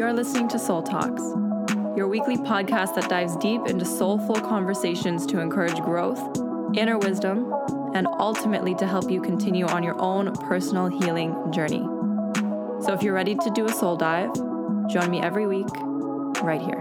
You're listening to Soul Talks, your weekly podcast that dives deep into soulful conversations to encourage growth, inner wisdom, and ultimately to help you continue on your own personal healing journey. So if you're ready to do a soul dive, join me every week right here.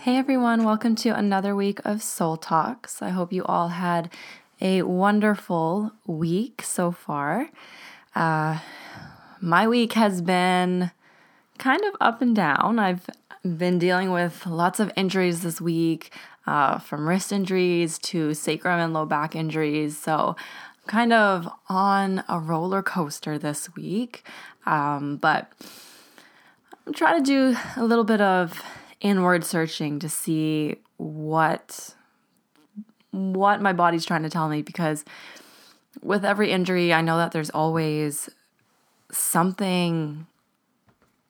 Hey everyone, welcome to another week of Soul Talks. I hope you all had a wonderful week so far. Uh, my week has been kind of up and down. I've been dealing with lots of injuries this week, uh, from wrist injuries to sacrum and low back injuries. So, kind of on a roller coaster this week. Um, but I'm trying to do a little bit of inward searching to see what what my body's trying to tell me because with every injury, I know that there's always something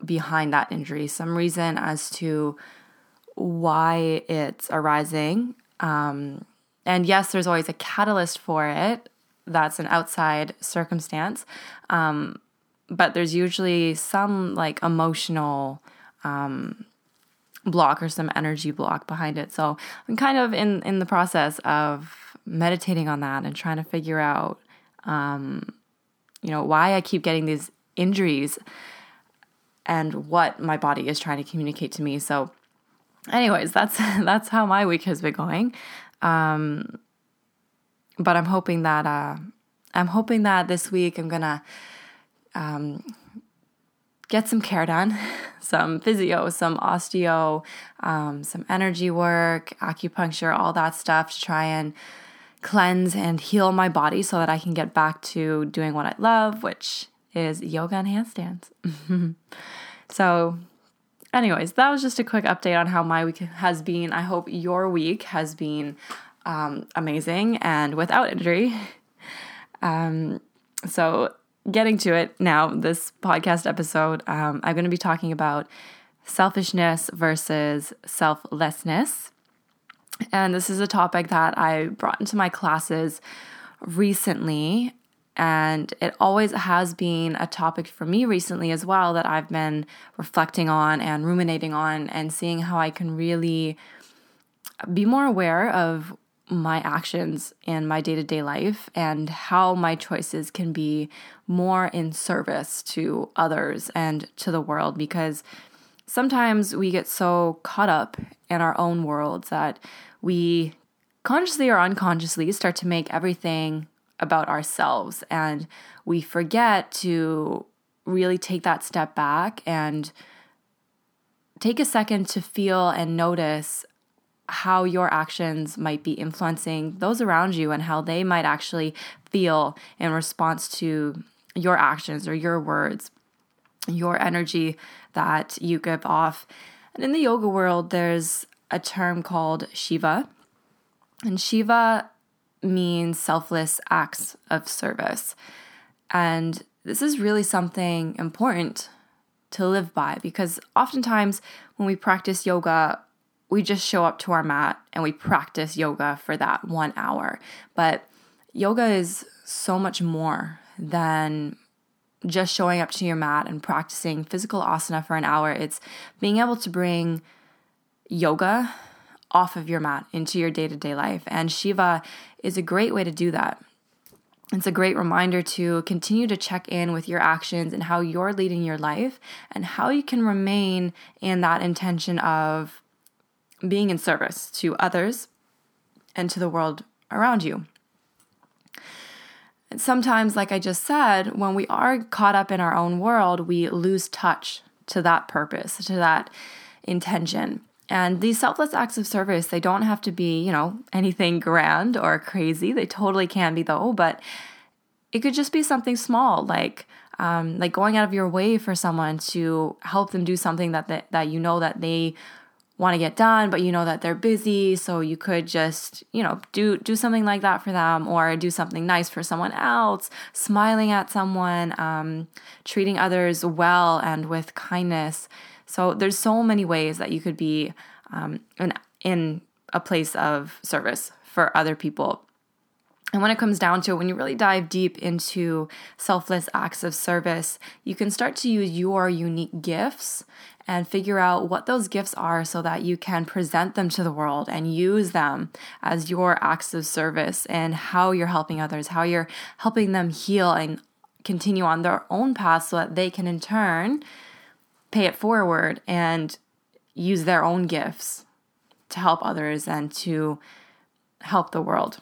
behind that injury, some reason as to why it's arising. Um, and yes, there's always a catalyst for it. That's an outside circumstance. Um, but there's usually some like emotional um, block or some energy block behind it. So I'm kind of in, in the process of meditating on that and trying to figure out, um, you know, why I keep getting these injuries and what my body is trying to communicate to me. So, anyways, that's that's how my week has been going. Um, but I'm hoping that uh, I'm hoping that this week I'm gonna um, get some care done, some physio, some osteo, um, some energy work, acupuncture, all that stuff to try and cleanse and heal my body so that I can get back to doing what I love, which is yoga and handstands. so, anyways, that was just a quick update on how my week has been. I hope your week has been um, amazing and without injury. Um, so, getting to it now, this podcast episode, um, I'm going to be talking about selfishness versus selflessness. And this is a topic that I brought into my classes recently. And it always has been a topic for me recently as well that I've been reflecting on and ruminating on and seeing how I can really be more aware of my actions in my day to day life and how my choices can be more in service to others and to the world because sometimes we get so caught up in our own worlds that we consciously or unconsciously start to make everything about ourselves and we forget to really take that step back and take a second to feel and notice how your actions might be influencing those around you and how they might actually feel in response to your actions or your words, your energy that you give off. And in the yoga world, there's a term called Seva. And Seva means selfless acts of service. And this is really something important to live by because oftentimes when we practice yoga, we just show up to our mat and we practice yoga for that one hour. But yoga is so much more than just showing up to your mat and practicing physical asana for an hour. It's being able to bring yoga off of your mat into your day to day life. And Seva is a great way to do that. It's a great reminder to continue to check in with your actions and how you're leading your life and how you can remain in that intention of being in service to others and to the world around you. And sometimes, like I just said, when we are caught up in our own world, we lose touch to that purpose, to that intention. And these selfless acts of service, they don't have to be, you know, anything grand or crazy. They totally can be though, but it could just be something small, like um, like going out of your way for someone to help them do something that that, that you know that they want to get done but you know that they're busy so you could just you know do do something like that for them or do something nice for someone else smiling at someone um, treating others well and with kindness. So there's so many ways that you could be um, in, in a place of service for other people And when it comes down to it, when you really dive deep into selfless acts of service, you can start to use your unique gifts and figure out what those gifts are so that you can present them to the world and use them as your acts of service and how you're helping others, how you're helping them heal and continue on their own path so that they can in turn pay it forward and use their own gifts to help others and to help the world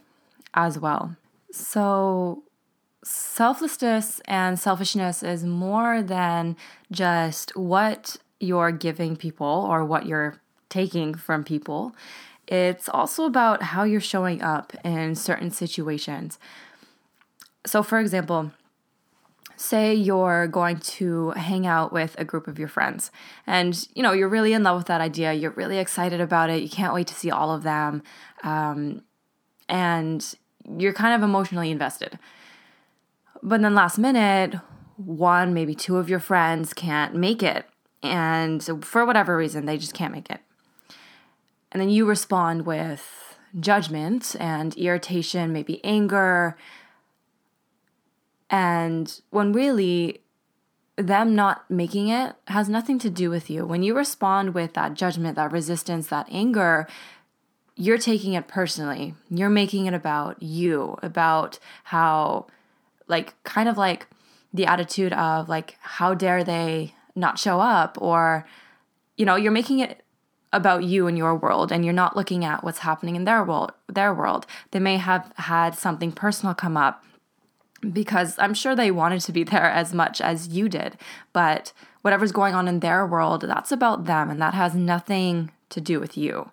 as well. So, selflessness and selfishness is more than just what you're giving people or what you're taking from people. It's also about how you're showing up in certain situations. So, for example, say you're going to hang out with a group of your friends and you know you're really in love with that idea you're really excited about it you can't wait to see all of them um, and you're kind of emotionally invested. But then last minute one maybe two of your friends can't make it. And for whatever reason they just can't make it. And then you respond with judgment and irritation maybe anger. And when really them not making it has nothing to do with you. When you respond with that judgment, that resistance, that anger, you're taking it personally. You're making it about you, about how, like, kind of like the attitude of, like, how dare they not show up? Or, you know, you're making it about you and your world and you're not looking at what's happening in their world their world they may have had something personal come up because I'm sure they wanted to be there as much as you did. But whatever's going on in their world, that's about them and that has nothing to do with you.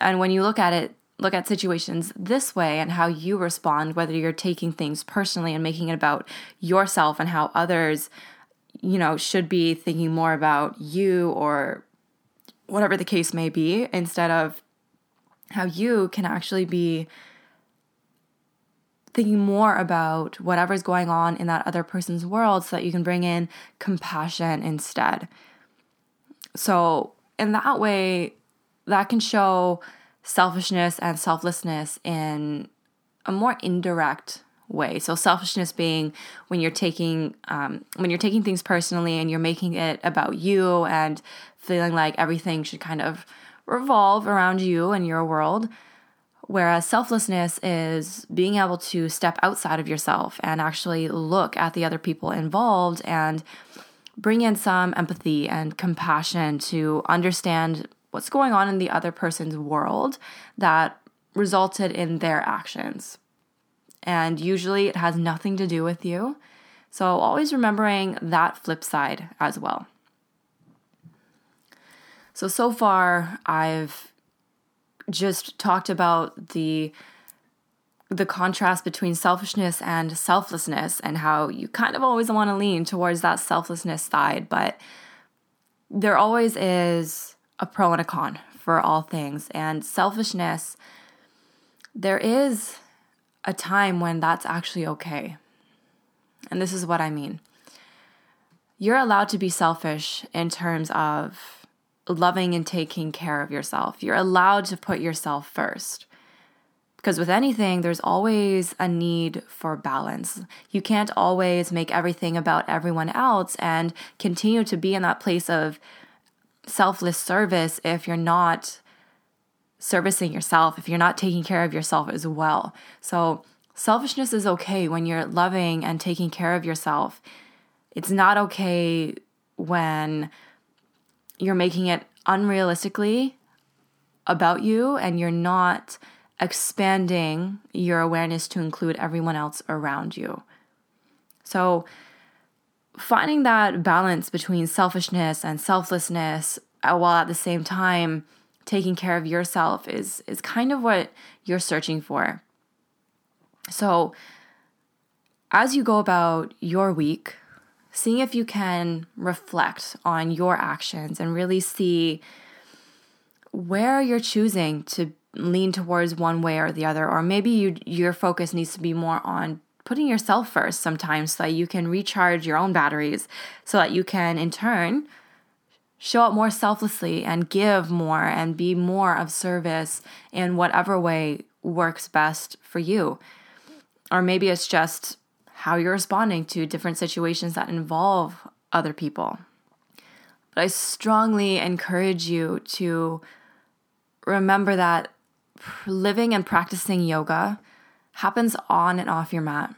And when you look at it, look at situations this way and how you respond, whether you're taking things personally and making it about yourself and how others, you know, should be thinking more about you or whatever the case may be, instead of how you can actually be thinking more about whatever's going on in that other person's world so that you can bring in compassion instead. So, in that way, that can show selfishness and selflessness in a more indirect way. So selfishness being when you're taking um, when you're taking things personally and you're making it about you and feeling like everything should kind of revolve around you and your world. Whereas selflessness is being able to step outside of yourself and actually look at the other people involved and bring in some empathy and compassion to understand what's going on in the other person's world that resulted in their actions. And usually it has nothing to do with you. So always remembering that flip side as well. So, so far, I've just talked about the the contrast between selfishness and selflessness and how you kind of always want to lean towards that selflessness side, but there always is a pro and a con for all things. And selfishness, there is a time when that's actually okay. And this is what I mean. You're allowed to be selfish in terms of loving and taking care of yourself. You're allowed to put yourself first. Because with anything, there's always a need for balance. You can't always make everything about everyone else and continue to be in that place of selfless service if you're not servicing yourself, if you're not taking care of yourself as well. So, selfishness is okay when you're loving and taking care of yourself. It's not okay when you're making it unrealistically about you and you're not expanding your awareness to include everyone else around you. So, finding that balance between selfishness and selflessness while at the same time taking care of yourself is is kind of what you're searching for. So, as you go about your week, seeing if you can reflect on your actions and really see where you're choosing to lean towards one way or the other or maybe you your focus needs to be more on putting yourself first sometimes so that you can recharge your own batteries so that you can in turn show up more selflessly and give more and be more of service in whatever way works best for you Or maybe it's just how you're responding to different situations that involve other people. But I strongly encourage you to remember that living and practicing yoga happens on and off your mat.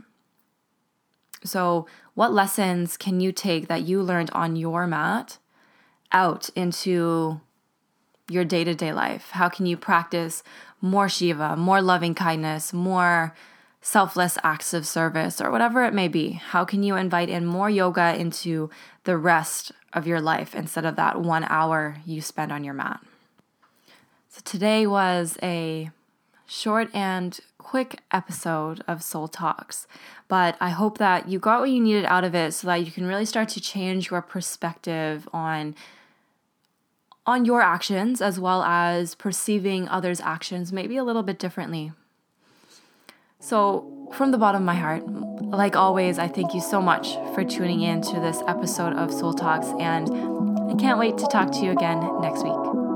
So, what lessons can you take that you learned on your mat out into your day to day life? How can you practice more Seva, more loving kindness, more selfless acts of service, or whatever it may be? How can you invite in more yoga into the rest of your life instead of that one hour you spend on your mat? So, today was a short and quick episode of Soul Talks, but I hope that you got what you needed out of it so that you can really start to change your perspective on on your actions as well as perceiving others' actions maybe a little bit differently. So, from the bottom of my heart, like always, I thank you so much for tuning in to this episode of Soul Talks, and I can't wait to talk to you again next week.